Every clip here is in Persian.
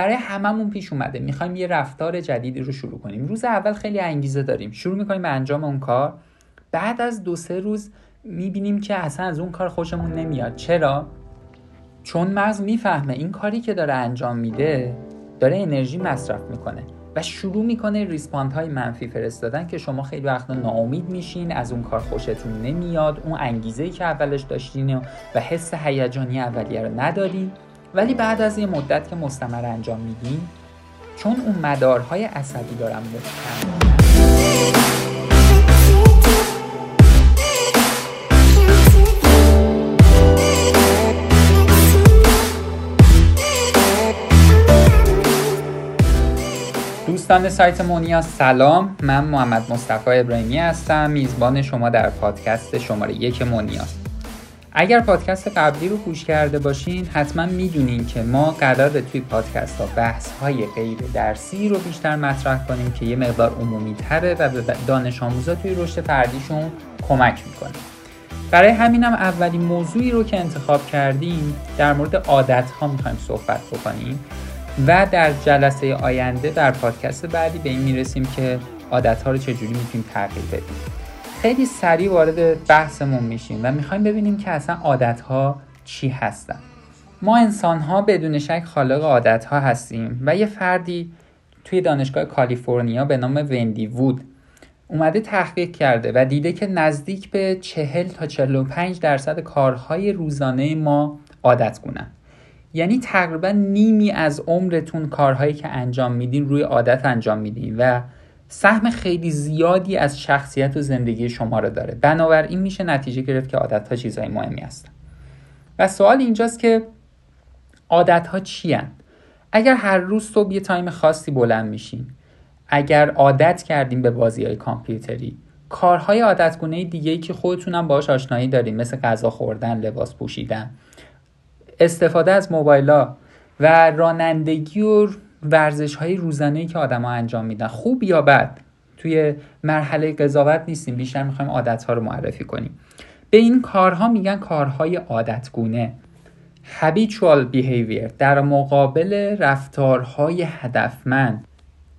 برای هممون پیش اومده. می‌خوایم یه رفتار جدیدی رو شروع کنیم. روز اول خیلی انگیزه داریم. شروع می‌کنیم به انجام اون کار. بعد از دو سه روز می‌بینیم که اصلا از اون کار خوشمون نمیاد. چرا؟ چون مغز می‌فهمه این کاری که داره انجام میده داره انرژی مصرف می‌کنه و شروع می‌کنه ریسپاند های منفی فرستادن که شما خیلی وقتا ناامید میشین از اون کار خوشتون نمیاد. اون انگیزه ای که اولش داشتین و حس هیجانی اولیه رو ندارین. ولی بعد از یه مدت که مستمر انجام میدین چون اون مدارهای عصبی دارن محکم دوستان سایت مونیا سلام. من محمد مصطفی ابراهیمی هستم. میزبان شما در پادکست شماره یک مونیا. اگر پادکست قبلی رو گوش کرده باشین حتما می‌دونین که ما قرار توی پادکست ها بحث های غیر درسی رو بیشتر مطرح کنیم که یه مقدار عمومی تره و به دانش آموزا توی رشد فردیشون کمک می‌کنه. برای همینم اولین موضوعی رو که انتخاب کردیم در مورد عادت ها می‌خوایم صحبت بکنیم و در جلسه آینده در پادکست بعدی به این می‌رسیم که عادت ها رو چجوری می‌تونیم تغییر بدیم. خیلی سریع وارد بحثمون میشیم و می‌خوایم ببینیم که اصلا عادت ها چی هستن. ما انسان ها بدون شک خالق عادت ها هستیم و یه فردی توی دانشگاه کالیفرنیا به نام وندی وود اومده تحقیق کرده و دیده که نزدیک به 40 تا 45 درصد کارهای روزانه ما عادت گونن یعنی تقریبا نیمی از عمرتون کارهایی که انجام میدین روی عادت انجام میدین و سهم خیلی زیادی از شخصیت و زندگی شما رو داره. بنابراین میشه نتیجه گرفت که عادت ها چیزهای مهمی هستن. و سوال اینجاست که عادت ها چی اگر هر روز صبح یه تایم خاصی بلند میشین اگر عادت کردیم به بازی های کامپیوتری کارهای عادتگونه دیگه ای که خودتونم باهاش آشنایی داریم مثل غذا خوردن لباس پوشیدن استفاده از موبایل و رانندگی و ورزش های روزانه که آدما انجام میدن خوب یا بد؟ توی مرحله قضاوت نیستیم بیشتر می‌خوایم عادت ها رو معرفی کنیم. به این کارها میگن کارهای عادتگونه. Habitual behavior در مقابل رفتارهای هدفمند.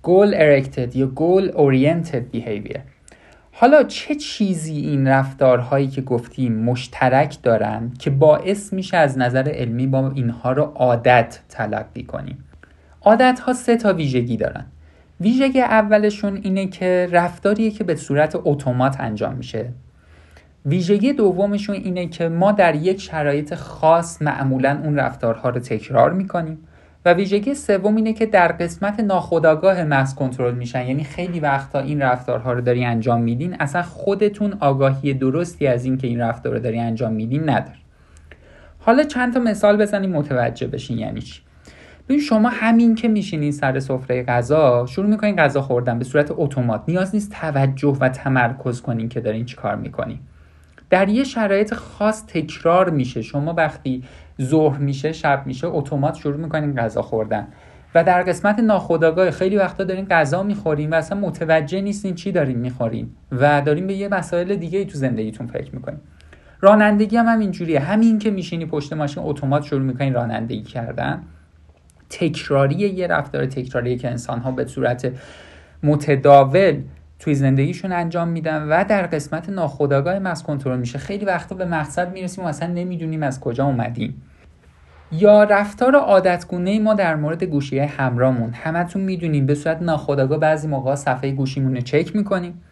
Goal erected یا goal oriented behavior. حالا چه چیزی این رفتارهایی که گفتیم مشترک دارن که باعث میشه از نظر علمی با اینها رو عادت تلقی کنیم؟ عادت ها سه تا ویژگی دارن. ویژگی اولشون اینه که رفتاریه که به صورت اتومات انجام میشه. ویژگی دومشون اینه که ما در یک شرایط خاص معمولا اون رفتارها رو تکرار می‌کنیم و ویژگی سوم اینه که در قسمت ناخودآگاه مغز کنترل میشن. یعنی خیلی وقتا این رفتارها رو داری انجام میدین اصلا خودتون آگاهی درستی از این که این رفتار رو داری انجام میدین ندار. حالا چند تا مثال بزنیم متوجه بشین یعنی چی. ببین شما همین که میشینین سر سفره غذا شروع می‌کنین غذا خوردن به صورت اتومات. نیاز نیست توجه و تمرکز کنین که دارین چی کار می‌کنین. در یه شرایط خاص تکرار میشه. شما وقتی ظهر میشه شب میشه اتومات شروع می‌کنین غذا خوردن. و در قسمت ناخودآگاه خیلی وقتا دارین غذا می‌خورین و اصلا متوجه نیستین چی دارین می‌خورین و دارین به یه مسائل دیگه تو زندگیتون فکر می‌کنین. رانندگی هم همینجوریه. همین که میشینی پشت ماشین اتومات شروع می‌کنین رانندگی کردن. تکراری یه رفتار تکراری که انسان ها به صورت متداول توی زندگیشون انجام میدن و در قسمت ناخودآگاه مغز کنترل میشه. خیلی وقتا به مقصد می‌رسیم و اصلا نمی‌دونیم از کجا اومدیم. یا رفتار عادتگونه ما در مورد گوشی همراهمون. همتون می‌دونیم به صورت ناخودآگاه بعضی موقع صفحه گوشیمون رو چک می‌کنیم.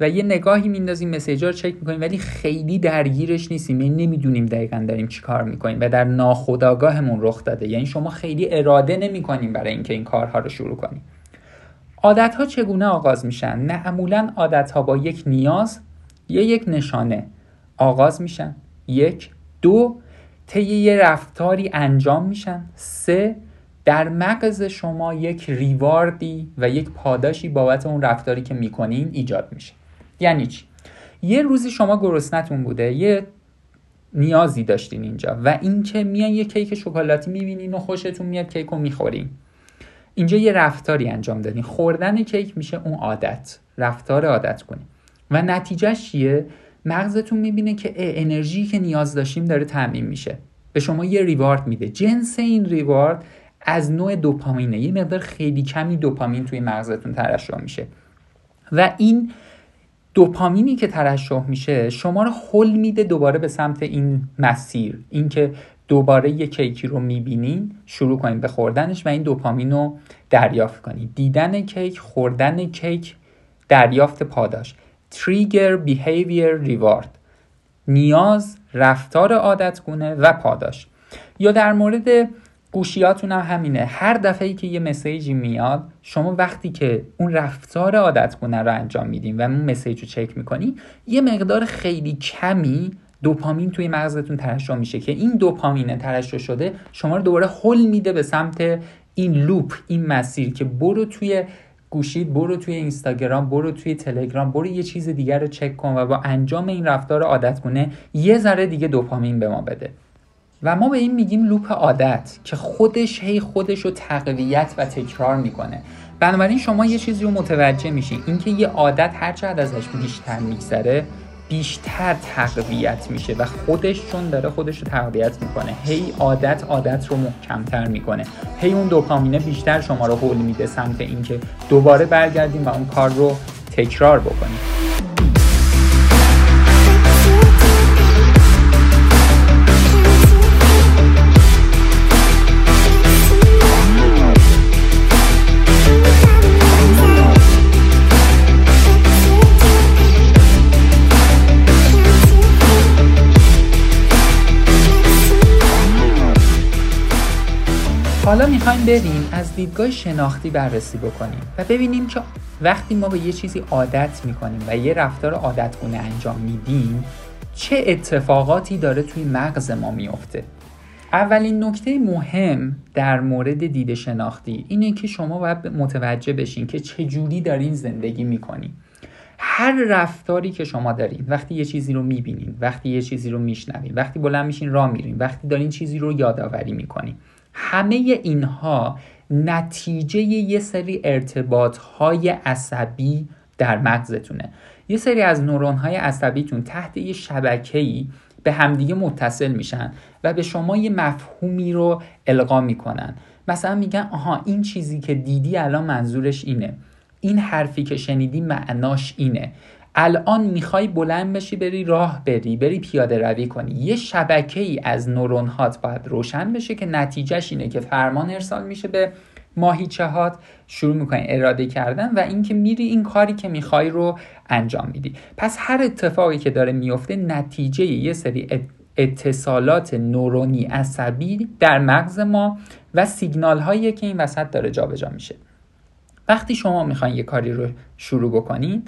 و یه نگاهی میندازیم مسیجا رو چک می‌کنیم ولی خیلی درگیرش نیستیم. یعنی نمی‌دونیم دقیقا داریم چی کار می‌کنیم و در ناخودآگاهمون رخ داده. یعنی شما خیلی اراده نمی‌کنیم برای اینکه این کارها رو شروع کنیم. عادت ها چگونه آغاز میشن؟ معمولا عادت ها با یک نیاز یا یک نشانه آغاز میشن. یک دو طی یه رفتاری انجام میشن. سه در مغز شما یک ریواردی و یک پاداشی بابت اون رفتاری که می‌کنین ایجاد میشه. یعنی چی؟ یه روزی شما گرسنتون بوده یه نیازی داشتین اینجا و اینکه میان یه کیک شکلاتی می‌بینین و خوشتون میاد کیک رو می‌خورین. اینجا یه رفتاری انجام دادین. خوردن کیک میشه اون عادت رفتار عادت کنیم و نتیجهش چیه؟ مغزتون می‌بینه که انرژی که نیاز داشتیم داره تعمین میشه. به شما یه ریوارد میده. جنس این ریوارد از نوع دوپامینه. یه مقدار خیلی کمی دوپامین توی مغزتون ترشح میشه. و این دوپامینی که ترشح میشه شما رو حل میده دوباره به سمت این مسیر. اینکه دوباره یه کیکی رو می‌بینین شروع کنین به خوردنش و این دوپامین رو دریافت کنید دیدن کیک خوردن کیک دریافت پاداش. تریگر بیهیویر ریوارد نیاز رفتار عادتگونه و پاداش. یا در مورد گوشیاتون هم همینه. هر دفعه ای که یه مسیجی میاد شما وقتی که اون رفتار عادتگونه رو انجام میدین و اون مسیج رو چک می‌کنی یه مقدار خیلی کمی دوپامین توی مغزتون ترشح میشه که این دوپامین ترشح شده شما رو دوباره حل میده به سمت این لوپ این مسیر که برو توی گوشید برو توی اینستاگرام برو توی تلگرام برو یه چیز دیگر رو چک کن و با انجام این رفتار عادتگونه یه ذره دیگه دوپامین به ما بده. و ما به این میگیم لوپ عادت که خودش هی خودش رو تقویت و تکرار می‌کنه. بنابراین شما یه چیزی رو متوجه میشین. اینکه یه عادت هر چقدر ازش بیشتر میگذره بیشتر تقویت میشه و خودش چون داره خودش رو تقویت می‌کنه. هی عادت عادت رو محکمتر می‌کنه. هی اون دوپامینه بیشتر شما رو حول میده سمت اینکه دوباره برگردیم و اون کار رو تکرار بکنیم. حالا می‌خوایم بریم از دیدگاه شناختی بررسی بکنیم و ببینیم که وقتی ما به یه چیزی عادت می‌کنیم و یه رفتار عادتگونه انجام میدیم چه اتفاقاتی داره توی مغز ما میفته اولین نکته مهم در مورد دید شناختی اینه که شما باید متوجه بشین که چجوری دارین زندگی می‌کنین. هر رفتاری که شما دارین وقتی یه چیزی رو می‌بینین وقتی یه چیزی رو میشنوین وقتی بلند میشین راه میرین وقتی دارین چیزی رو یادآوری می‌کنین. همه اینها نتیجه یه سری ارتباط های عصبی در مغزتونه. یه سری از نورون های عصبیتون تحت یه شبکه‌ای به همدیگه متصل میشن و به شما یه مفهومی رو القا می‌کنن. مثلا میگن آها این چیزی که دیدی الان منظورش اینه. این حرفی که شنیدی معناش اینه. الان می‌خوای بلند بشی بری راه بری بری پیاده روی کنی. یه شبکه ای از نورون هات باید روشن بشه که نتیجهش اینه که فرمان ارسال میشه به ماهیچه هات شروع می‌کنی اراده کردن و اینکه میری این کاری که می‌خوای رو انجام میدی. پس هر اتفاقی که داره میفته نتیجه یه سری اتصالات نورونی عصبی در مغز ما و سیگنال هایی که این وسط داره جابجا میشه. وقتی شما می‌خواین یه کاری رو شروع بکنین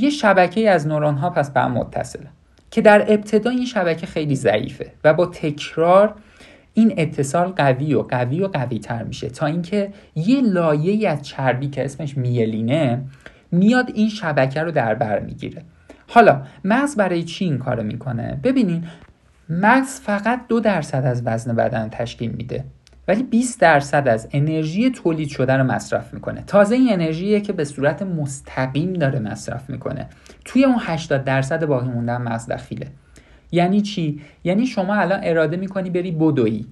یه شبکه از نورون ها پس به هم متصله که در ابتدا این شبکه خیلی ضعیفه و با تکرار این اتصال قوی و قوی و قوی تر میشه. تا اینکه یه لایه از چربی که اسمش میلینه میاد این شبکه رو در بر می‌گیره. حالا مغز برای چی این کارو می‌کنه؟ ببینین مغز فقط دو درصد از وزن بدن تشکیل میده. ولی 20 درصد از انرژی تولید شده رو مصرف می‌کنه. تازه این انرژیه که به صورت مستقیم داره مصرف می‌کنه. توی اون 80 درصد باقی موندن مغز دخیله. یعنی چی؟ یعنی شما الان اراده می‌کنی بری بدویی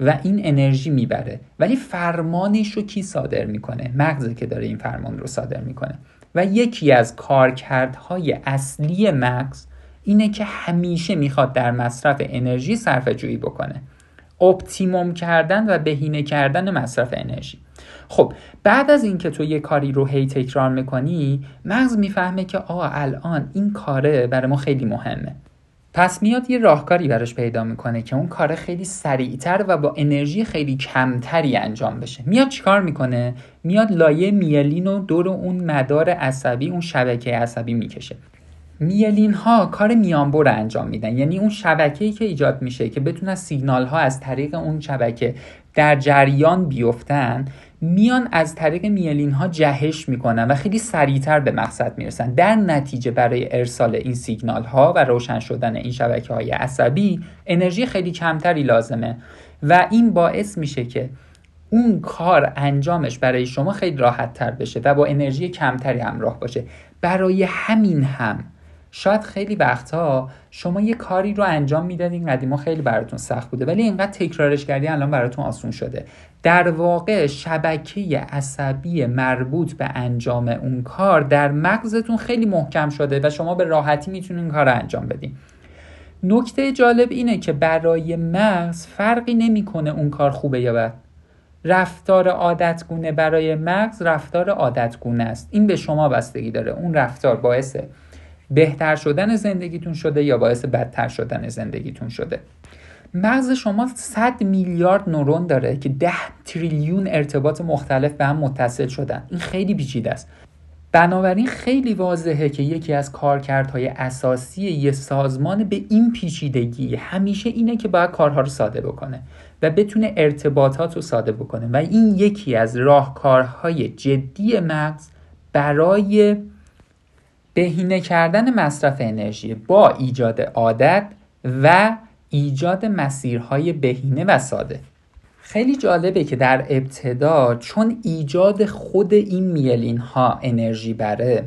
و این انرژی می‌بره. ولی فرمانش رو کی صادر می‌کنه؟ مغزه که داره این فرمان رو صادر می‌کنه. و یکی از کارکردهای اصلی مغز اینه که همیشه می‌خواد در مصرف انرژی صرفه جویی بکنه. اپتیموم کردن و بهینه کردن مصرف انرژی. خب بعد از اینکه تو یه کاری رو هی تکرار می‌کنی مغز می‌فهمه که آه الان این کاره برای ما خیلی مهمه. پس میاد یه راهکاری براش پیدا می‌کنه که اون کار خیلی سریعتر و با انرژی خیلی کمتری انجام بشه. میاد چیکار می‌کنه؟ میاد لایه میلین و دور اون مدار عصبی اون شبکه عصبی می‌کشه. میلین ها کار میانبر انجام میدن. یعنی اون شبکه‌ای که ایجاد میشه که بتونن سیگنال ها از طریق اون شبکه در جریان بیفتن میان از طریق میلین ها جهش می‌کنن و خیلی سریعتر به مقصد می‌رسن. در نتیجه برای ارسال این سیگنال ها و روشن شدن این شبکه های عصبی انرژی خیلی کمتری لازمه و این باعث میشه که اون کار انجامش برای شما خیلی راحت تر بشه و با انرژی کمتری همراه باشه. برای همین هم شاید خیلی وقتها شما یه کاری رو انجام می‌دادین قدیما خیلی براتون سخت بوده ولی اینقدر تکرارش کردی الان براتون آسون شده. در واقع شبکه عصبی مربوط به انجام اون کار در مغزتون خیلی محکم شده و شما به راحتی می‌تونین این کار رو انجام بدین. نکته جالب اینه که برای مغز فرقی نمی‌کنه اون کار خوبه یا بد. رفتار عادتگونه برای مغز رفتار عادتگونه است. این به شما بستگی داره. اون رفتار باعث بهتر شدن زندگیتون شده یا باعث بدتر شدن زندگیتون شده؟ مغز شما 100 میلیارد نورون داره که 10 تریلیون ارتباط مختلف به هم متصل شدن. این خیلی پیچیده است. بنابراین خیلی واضحه که یکی از کارکردهای اساسی یه سازمان به این پیچیدگی همیشه اینه که باید کارها رو ساده بکنه و بتونه ارتباطات رو ساده بکنه. و این یکی از راهکارهای جدی مغز برای بهینه کردن مصرف انرژی با ایجاد عادت و ایجاد مسیرهای بهینه و ساده. خیلی جالبه که در ابتدا چون ایجاد خود این میلین ها انرژی بره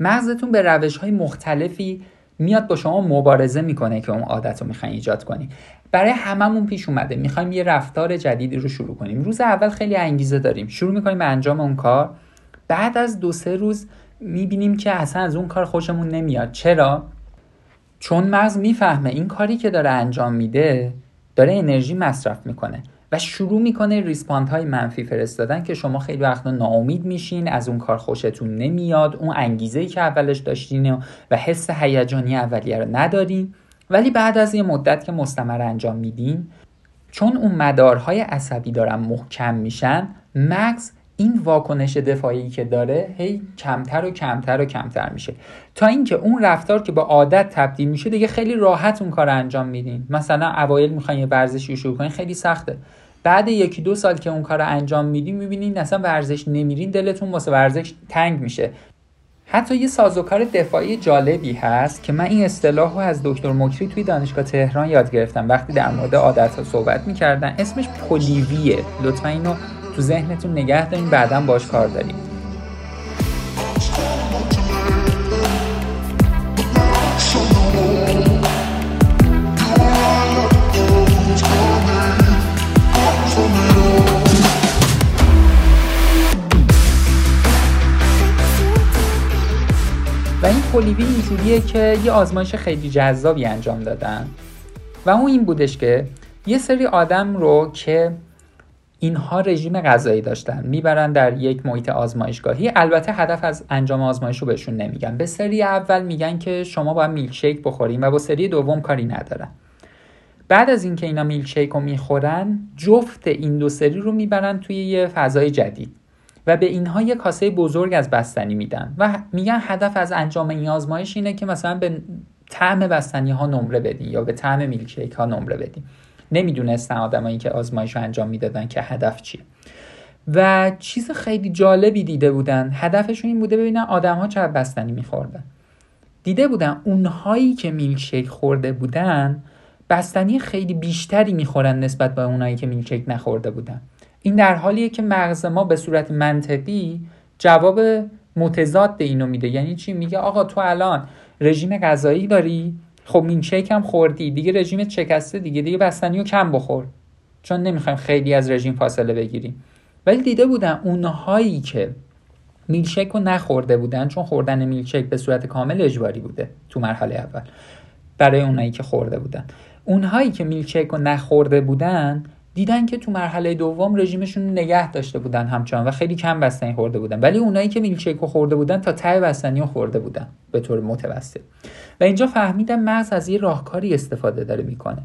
مغزتون به روش های مختلفی میاد با شما مبارزه می‌کنه که اون عادت رو می‌خواین ایجاد کنی برای هممون پیش اومده. می‌خوایم یه رفتار جدیدی رو شروع کنیم. روز اول خیلی انگیزه داریم. شروع می‌کنیم به انجام اون کار. بعد از دو سه روز می‌بینیم که اصلا از اون کار خوشمون نمیاد. چرا؟ چون مغز می‌فهمه این کاری که داره انجام میده داره انرژی مصرف می‌کنه و شروع می‌کنه ریسپاند های منفی فرستادن که شما خیلی وقتا ناامید میشین از اون کار خوشتون نمیاد اون انگیزه ای که اولش داشتین و حس هیجانی اولیه رو ندارین. ولی بعد از یه مدت که مستمر انجام میدین چون اون مدارهای عصبی دارن محکم میشن مغز این واکنش دفاعی که داره هی کمتر و کمتر و کمتر میشه. تا اینکه اون رفتار که با عادت تبدیل میشه دیگه خیلی راحت اون کار انجام میدین. مثلا اوایل می‌خواین یه ورزشی شروع کنین خیلی سخته. بعد یکی دو سال که اون کار انجام میدین می‌بینین اصلا ورزش نمیرین دلتون واسه ورزش تنگ میشه. حتی یه سازوکار دفاعی جالبی هست که من این اصطلاح رو از دکتر مکری توی دانشگاه تهران یاد گرفتم. وقتی در مورد عادت ها صحبت می‌کردن اسمش پولیویه. لطفا اینو تو ذهنتون نگه دارین بعدا باش کار داریم این پولیوی اینجوریه که یه آزمایش خیلی جذابی انجام دادن. و اون این بودش که یه سری آدم رو که اینها رژیم غذایی داشتن می‌برن در یک محیط آزمایشگاهی. البته هدف از انجام آزمایش رو بهشون نمیگن. به سری اول میگن که شما باید میلکشیک بخورین و با سری دوم کاری ندارن. بعد از اینکه اینا میلکشیک رو می‌خورن جفت این دو سری رو می‌برن توی یه فضای جدید و به اینها یه کاسه بزرگ از بستنی میدن و میگن هدف از انجام این آزمایش اینه که مثلا به طعم بستنی ها نمره بدین یا به طعم میلکشیک ها نمره بدین. نمی‌دونستن آدمایی که آزمایش رو انجام می‌دادن که هدف چیه. و چیز خیلی جالبی دیده بودن. هدفشون این بوده ببینن آدم ها چه بستنی میخوردن. دیده بودن اونهایی که میلکشیک خورده بودن بستنی خیلی بیشتری می‌خورن نسبت به اونایی که میلکشیک نخورده بودن. این در حالیه که مغز ما به صورت منطقی جواب متضاد اینو میده. یعنی چی؟ میگه آقا تو الان رژیم غذایی داری خب مینچیک هم خوردی. دیگه رژیم شکسته دیگه. دیگه بستنی رو کم بخور. چون نمی‌خوایم خیلی از رژیم فاصله بگیریم. ولی دیده بودن اونهایی که میلشک رو نخورده بودن چون خوردن میلشک به صورت کامل اجباری بوده تو مرحله اول برای اونایی که خورده بودن. اونهایی که میلشک رو نخورده بودن دیدن که تو مرحله دوم رژیمشون نگه داشته بودن همچنان و خیلی کم بستنی خورده بودن. ولی اونایی که میلکشیک خورده بودن تا ته بستنی خورده بودن به طور متوسط. و اینجا فهمیدم مغز از یه راهکاری استفاده داره می‌کنه.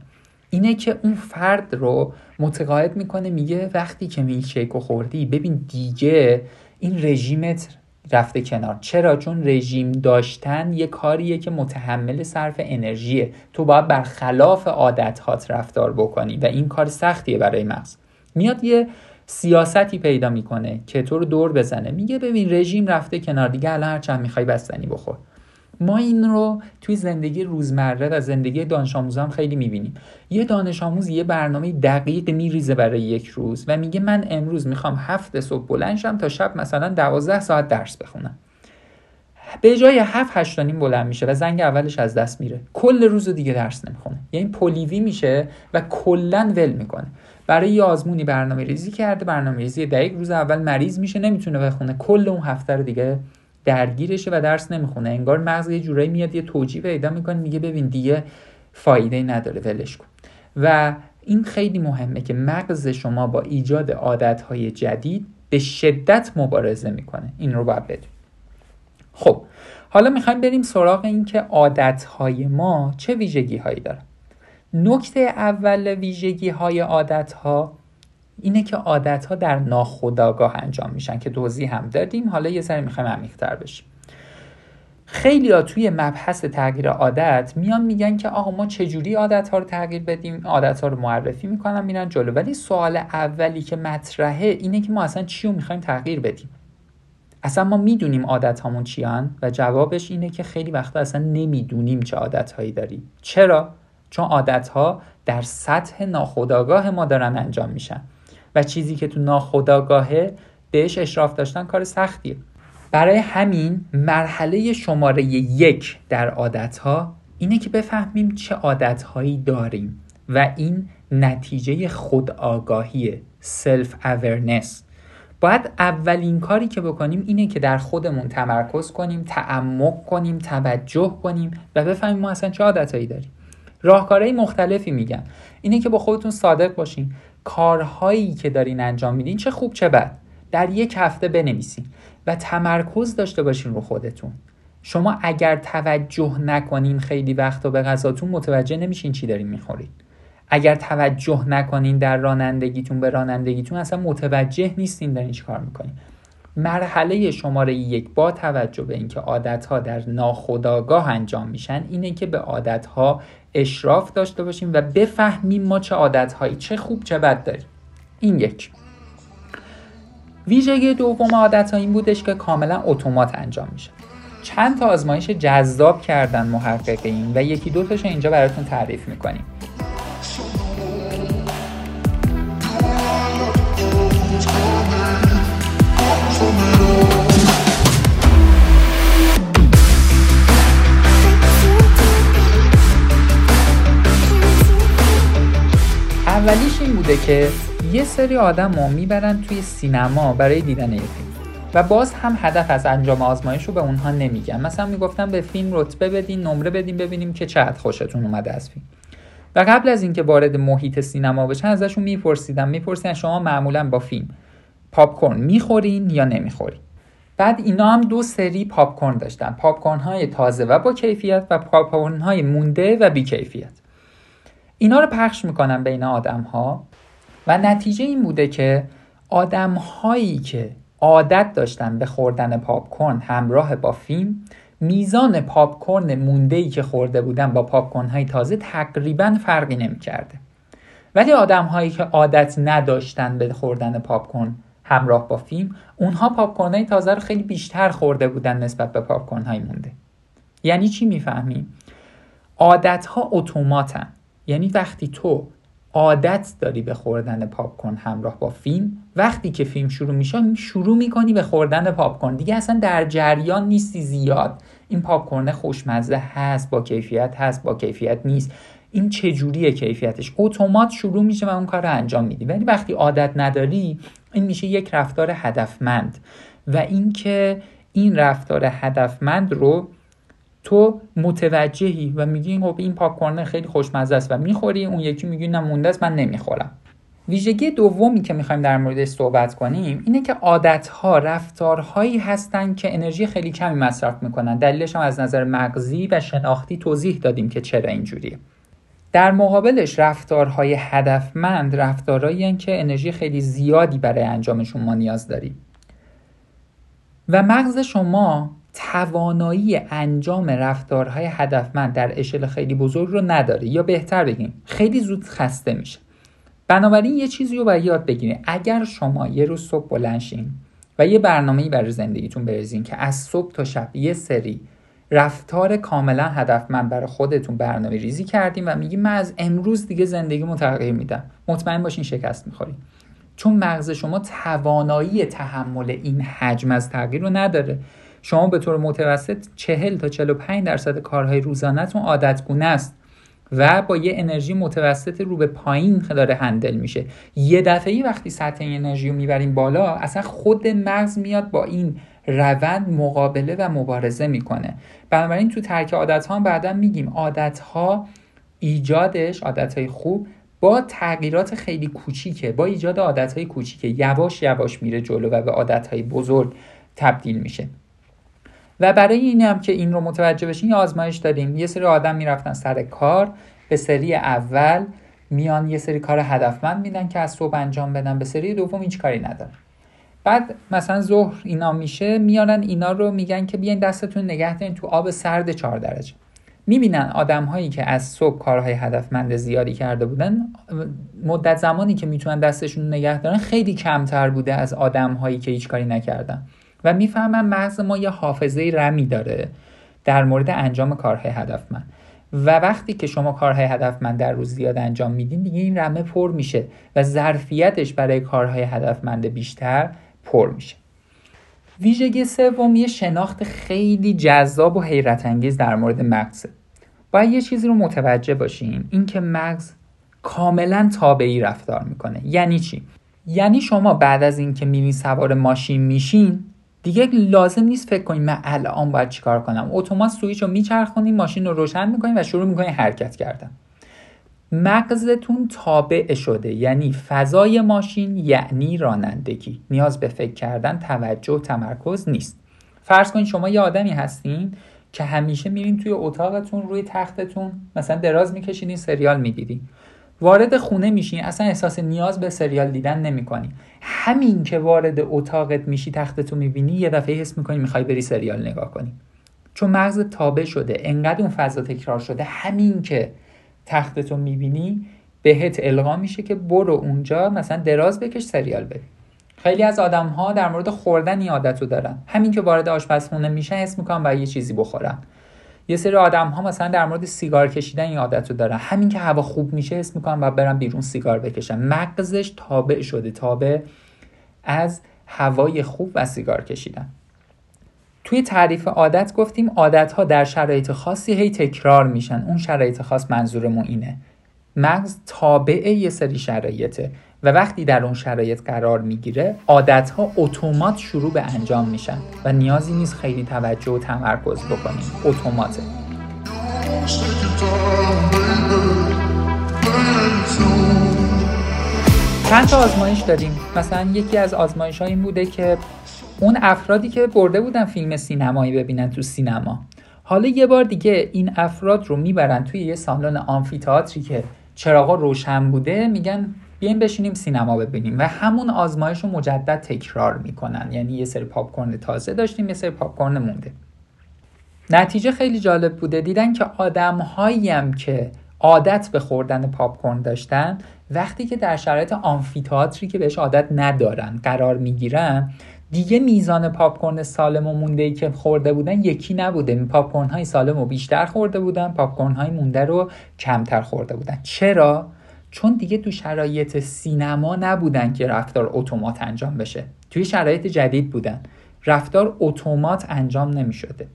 اینه که اون فرد رو متقاعد می‌کنه میگه وقتی که میلکشیک خوردی ببین دیگه این رژیمت رفته کنار. چرا؟ چون رژیم داشتن یه کاریه که متحمل صرف انرژیه. تو باید برخلاف عادت رفتار بکنی و این کار سختیه برای مغز. میاد یه سیاستی پیدا می‌کنه که تو رو دور بزنه. میگه ببین رژیم رفته کنار. دیگه الان هرچند می‌خوای بستنی بخور. ما این رو توی زندگی روزمره و زندگی دانش آموزان خیلی می‌بینیم. یه دانش آموز یه برنامه دقیق میریزه برای یک روز و میگه من امروز می‌خوام هفت صبح بلند شم تا شب مثلا دوازده ساعت درس بخونم. به جای 7 8 نیم بلند میشه و زنگ اولش از دست میره. کل روز دیگه درس نمی‌خونه. یعنی پلیوی میشه و کلا ول می‌کنه. برای یه آزمونی برنامه ریزی کرده برنامه ریزی دقیق روز اول مریض میشه نمی‌تونه بخونه. کل اون هفته رو دیگه درگیرشه و درس نمی‌خونه. انگار مغز یه جورایی میاد یه توجیه پیدا می‌کنه میگه ببین دیگه فایده نداره ولش کن. و این خیلی مهمه که مغز شما با ایجاد عادتهای جدید به شدت مبارزه می‌کنه. این رو باید بدون خب حالا می‌خوایم بریم سراغ این که عادتهای ما چه ویژگی هایی دارن. نکته اول ویژگی های عادت اینه که عادت ها در ناخودآگاه انجام میشن که توضیح هم دادیم. حالا یه سری می‌خوایم عمیق‌تر بشیم. خیلی ها توی مبحث تغییر عادت میان میگن که آقا ما چجوری عادت ها رو تغییر بدیم؟ عادت ها رو معرفی می‌کنن میرن جلو. ولی سوال اولی که مطرحه اینه که ما اصلا چی رو می‌خوایم تغییر بدیم؟ اصلا ما می‌دونیم عادت هامون چیان و جوابش اینه که خیلی وقتا اصلا نمی‌دونیم چه عادت هایی داریم. چرا؟ چون عادت ها در سطح ناخودآگاه ما دارن انجام میشن. و چیزی که تو ناخودآگاهه بهش اشراف داشتن کار سختیه. برای همین مرحله شماره یک در عادت ها اینه که بفهمیم چه عادت هایی داریم و این نتیجه خودآگاهی self awareness باید اولین کاری که بکنیم اینه که در خودمون تمرکز کنیم تعمق کنیم توجه کنیم و بفهمیم ما اصلا چه عادتهایی داریم. راهکارهای مختلفی میگن. اینه که با خودتون صادق باشین. کارهایی که دارین انجام میدین چه خوب چه بد. در یک هفته بنویسین و تمرکز داشته باشین رو خودتون. شما اگر توجه نکنین خیلی وقتا به غذاتون متوجه نمیشین چی دارین می‌خورین. اگر توجه نکنین در رانندگیتون به رانندگیتون اصلا متوجه نیستین دارین چی کار می‌کنین. مرحله شماره یک با توجه به اینکه عادت ها در ناخودآگاه انجام میشن اینه که به عادت ها اشراف داشته باشیم و بفهمیم ما چه عادت هایی چه خوب چه بد داریم. این یک. ویژگی دوم عادت ها این بودش که کاملا اتومات انجام میشه. چند تا آزمایش جذاب کردن محققین و یکی دو تاشو اینجا براتون تعریف می‌کنیم. اولیش این بوده که یه سری آدم رو می‌برن توی سینما برای دیدن یه فیلم. و باز هم هدف از انجام آزمایش رو به اونها نمیگن. مثلا می‌گفتن به فیلم رتبه بدین نمره بدین ببینیم که چقدر خوشتون اومده از فیلم. و قبل از اینکه وارد محیط سینما بشن ازشون میپرسیدم میپرسیدن شما معمولا با فیلم پاپ کورن می‌خورین یا نمی‌خورین. بعد اینا هم دو سری پاپ کورن داشتن. پاپ کورن های تازه و با کیفیت و پاپ کورن های مونده و بی کیفیت اینا رو پخش می‌کنن بین آدم ها و نتیجه این بوده که آدم هایی که عادت داشتن به خوردن پاپ کورن همراه با فیلم میزان پاپ کورن مونده ای که خورده بودن با پاپ کورن های تازه تقریبا فرقی نمی‌کرده. ولی آدم هایی که عادت نداشتن به خوردن پاپ کورن همراه با فیلم اونها پاپ کورن های تازه رو خیلی بیشتر خورده بودن نسبت به پاپ کورن های مونده. یعنی چی می‌فهمیم عادت ها اتوماتن. یعنی وقتی تو عادت داری به خوردن پاپ کورن همراه با فیلم وقتی که فیلم شروع میشه شروع می‌کنی به خوردن پاپ کورن دیگه اصلا در جریان نیستی زیاد. این پاپ کورن خوشمزه هست با کیفیت هست با کیفیت نیست. این چجوریه کیفیتش؟ اتومات شروع میشه و اون کار رو انجام میدی. ولی وقتی عادت نداری این میشه یک رفتار هدفمند. و اینکه این رفتار هدفمند رو تو متوجهی و میگی خب این پاپ کورن خیلی خوشمزه است و می‌خوری اون یکی میگی نه مونده است من نمی‌خورم. ویژگی دومی که می‌خوایم در موردش صحبت کنیم اینه که عادتها رفتارهایی هستند که انرژی خیلی کمی مصرف می‌کنن. دلیلش هم از نظر مغزی و شناختی توضیح دادیم که چرا اینجوریه. در مقابلش رفتارهای هدفمند رفتارهایی که انرژی خیلی زیادی برای انجامشون ما نیاز داریم. و مغز شما توانایی انجام رفتارهای هدفمند در اشل خیلی بزرگ رو نداره. یا بهتر بگیم خیلی زود خسته میشه. بنابراین یه چیزی رو باید یاد بگیرید اگر شما یه روز صبح بلنشین و یه برنامه‌ای برای زندگیتون بریزین که از صبح تا شب یه سری رفتار کاملا هدفمند برای خودتون برنامه ریزی کردیم و میگیم من از امروز دیگه زندگیمو تغییر میدم. مطمئن باشین شکست می‌خوریم چون مغز شما توانایی تحمل این حجم از تغییر رو نداره. شما به طور متوسط 40 تا 45 درصد کارهای روزانهتون عادتگونه است و با یه انرژی متوسط رو به پایین داره هندل میشه. یه دفعه وقتی سطح انرژی رو می‌بریم بالا اصلا خود مغز میاد با این روند مقابله و مبارزه می‌کنه. بنابراین تو ترک عادت ها بعدا میگیم عادت ها ایجادش عادت های خوب با تغییرات خیلی کوچیکه با ایجاد عادت های کوچیکه. یواش یواش میره جلو و به عادت های بزرگ تبدیل میشه. و برای این هم که این رو متوجه بشین یه آزمایش داریم یه سری آدم می‌رفتن سر کار به سری اول میان یه سری کار هدفمند میدن که از صبح انجام بدن. به سری دوم هیچ کاری ندارن. بعد مثلا ظهر اینا میشه میارن اینا رو میگن که بیاین دستتون نگه دارین تو آب سرد 4 درجه. می‌بینن آدم هایی که از صبح کارهای هدفمند زیادی کرده بودن مدت زمانی که می‌تونن دستشون نگه دارن خیلی کمتر بوده از آدم هایی که هیچ کاری نکردن. و می‌فهمن مغز ما یه حافظه رمی داره در مورد انجام کارهای هدفمند و وقتی که شما کارهای هدفمند در روز زیاد انجام میدین دیگه این رمه پر میشه و ظرفیتش برای کارهای هدفمند بیشتر پر میشه. ویژگی سوم یه شناخت خیلی جذاب و حیرت انگیز در مورد مغزه. باید یه چیزی رو متوجه باشین. اینکه مغز کاملا تابعی رفتار می‌کنه. یعنی چی؟ یعنی شما بعد از اینکه میرین سوار ماشین میشین دیگه لازم نیست فکر کنید من الان باید چیکار کنم. اتومات سویچ رو میچرخونین ماشین رو روشن می‌کنین و شروع می‌کنین حرکت کردن. مغزتون تابع شده یعنی فضای ماشین یعنی رانندگی. نیاز به فکر کردن توجه و تمرکز نیست. فرض کنید شما یه آدمی هستین که همیشه میرین توی اتاقتون روی تختتون مثلا دراز میکشیدین سریال می‌دیدین وارد خونه میشین اصلا احساس نیاز به سریال دیدن نمی‌کنی همین که وارد اتاقت میشی تختتو می‌بینی یه دفعه حس می‌کنی می‌خوای بری سریال نگاه کنی. چون مغز تابع شده انقدر اون فضا تکرار شده همین که تختتو می‌بینی بهت القا میشه که برو اونجا مثلا دراز بکش سریال ببین خیلی از آدم ها در مورد خوردن این عادت رو دارن. همین که وارد آشپزخونه میشن حس می‌کنن باید یه چیزی بخورن. یه سری آدم ها مثلا در مورد سیگار کشیدن این عادت رو دارن. همین که هوا خوب میشه حس می‌کنن باید برن بیرون سیگار بکشن مغزش تابع شده تابع از هوای خوب و سیگار کشیدن. توی تعریف عادت گفتیم عادت ها در شرایط خاصی هی تکرار میشن. اون شرایط خاص منظورمون اینه. مغز تابع یه سری شرایطه. و وقتی در اون شرایط قرار می‌گیره عادت ها اتومات شروع به انجام میشن و نیازی نیست خیلی توجه و تمرکز بکنیم. اتوماته چند تا آزمایش داریم مثلا یکی از آزمایش ها این بوده که اون افرادی که برده بودن فیلم سینمایی ببینن تو سینما. حالا یه بار دیگه این افراد رو می‌برن توی یه سالن آمفیتئاتری که چراغا روشن بوده میگن بیاین بشینیم سینما ببینیم و همون آزمایش رو مجدد تکرار می‌کنن. یعنی یه سری پاپ تازه داشتیم یه سری پاپ مونده. نتیجه خیلی جالب بوده. دیدن که آدم هم که عادت به خوردن پاپ داشتن وقتی که در شرایط آمفیتئاتری که بهش عادت ندارن قرار می‌گیرن دیگه میزان پاپ کورن سالم و مونده ای که خورده بودن یکی نبوده. پاپ های سالم رو بیشتر خورده بودن پاپ های مونده رو کمتر خورده بودن. چرا؟ چون دیگه تو شرایط سینما نبودن که رفتار اتومات انجام بشه. توی شرایط جدید بودن. رفتار اتومات انجام نمی شده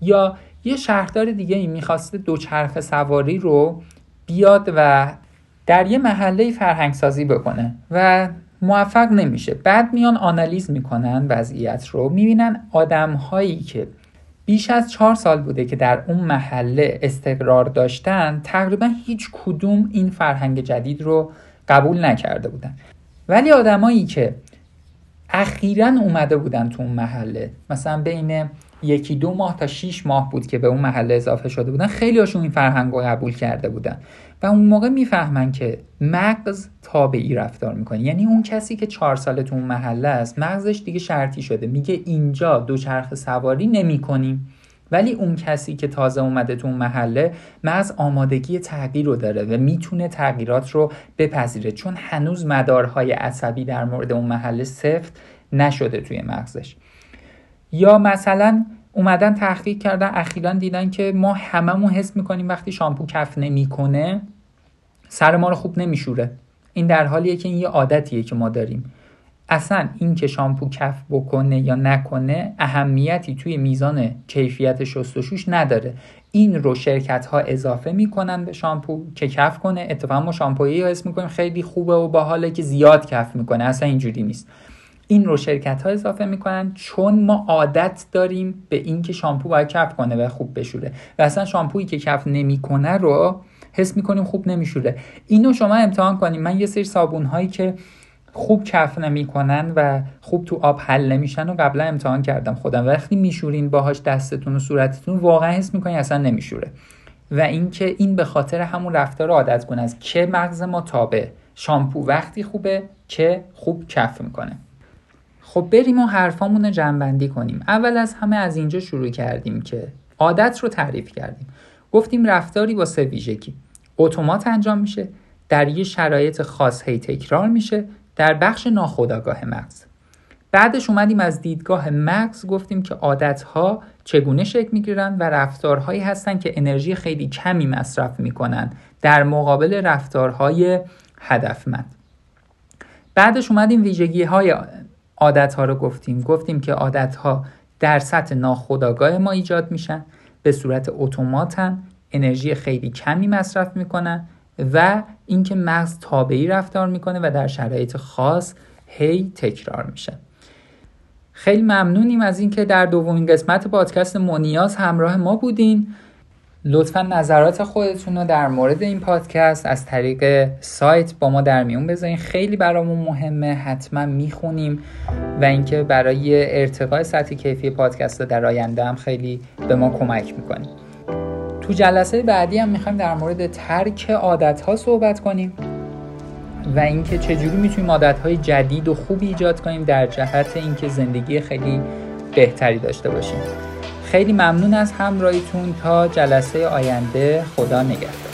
یا یه شهردار دیگه این می‌خواسته دوچرخه سواری رو بیاد و در یه محله فرهنگ سازی بکنه و موفق نمیشه. بعد میان آنالیز می‌کنن وضعیت رو. می‌بینن آدم هایی که بیش از چهار سال بوده که در اون محله استقرار داشتن تقریبا هیچ کدوم این فرهنگ جدید رو قبول نکرده بودن. ولی آدمایی که اخیرا اومده بودن تو اون محله. مثلا بین یکی دو ماه تا 6 ماه بود که به اون محله اضافه شده بودن. خیلی هاشون این فرهنگ رو قبول کرده بودن. و اون موقع می‌فهمن که مغز تابعی رفتار می‌کنه. یعنی اون کسی که چهار ساله تو اون محله است مغزش دیگه شرطی شده. میگه اینجا دوچرخه سواری نمی کنیم ولی اون کسی که تازه اومده تو اون محله مغز آمادگی تغییر رو داره و می‌تونه تغییرات رو بپذیره. چون هنوز مدارهای عصبی در مورد اون محله سفت نشده توی مغزش. یا مثلا اومدن تحقیق کردن اخیرا دیدن که ما هممون حس می‌کنیم وقتی شامپو کف نمی‌کنه سر ما رو خوب نمیشوره. این در حالیه که این یه عادتیه که ما داریم. اصلا این که شامپو کف بکنه یا نکنه اهمیتی توی میزان کیفیت شستشوش نداره. این رو شرکت ها اضافه می‌کنن به شامپو که کف کنه. اتفاقا ما شامپویی حس می‌کنیم خیلی خوبه و باحاله که زیاد کف می‌کنه. اصلا اینجوری نیست. این رو شرکت ها اضافه می‌کنن چون ما عادت داریم به اینکه شامپو باید کف کنه و خوب بشوره. و اصلا شامپویی که کف نمی‌کنه رو حس می‌کنیم خوب نمیشوره. اینو شما امتحان کنیم. من یه سری صابون هایی که خوب کف نمی‌کنن و خوب تو آب حل نمیشن و قبلا امتحان کردم خودم. وقتی میشورین باهاش دستتون و صورتتون واقعا حس می‌کنین اصلا نمیشوره. و اینکه این به خاطر همون رفتار عادت کنه است. که مغز ما تابه شامپو وقتی خوبه که خوب کف می‌کنه. خب بریم و حرفامون رو جنبندی کنیم. اول از همه از اینجا شروع کردیم که عادت رو تعریف کردیم. گفتیم رفتاری با سه ویژگی. اتومات انجام میشه در یه شرایط خاص هی تکرار میشه در بخش ناخودآگاه مغز. بعدش اومدیم از دیدگاه مغز گفتیم که عادتها چگونه شکل می‌گیرن و رفتارهایی هستن که انرژی خیلی کمی مصرف می‌کنن در مقابل رفتارهای هدفمند. بعدش اومدیم ویژگی های عادت ها رو گفتیم. گفتیم که عادت ها در سطح ناخودآگاه ما ایجاد میشن به صورت اتوماتن انرژی خیلی کمی مصرف می‌کنن و اینکه مغز تابعی رفتار می‌کنه و در شرایط خاص هی تکرار میشه. خیلی ممنونیم از اینکه در دومین قسمت پادکست مونیاز همراه ما بودین. لطفا نظرات خودتون رو در مورد این پادکست از طریق سایت با ما در میون بذارین. خیلی برامون مهمه حتما می‌خونیم و اینکه برای ارتقای سطح کیفی پادکست در آینده هم خیلی به ما کمک می‌کنیم تو جلسه بعدی هم می‌خوایم در مورد ترک عادت ها صحبت کنیم و اینکه چجوری می‌تونیم عادت های جدید و خوبی ایجاد کنیم در جهت اینکه زندگی خیلی بهتری داشته باشیم. خیلی ممنون از همراهیتون تا جلسه آینده. خدا نگهدار.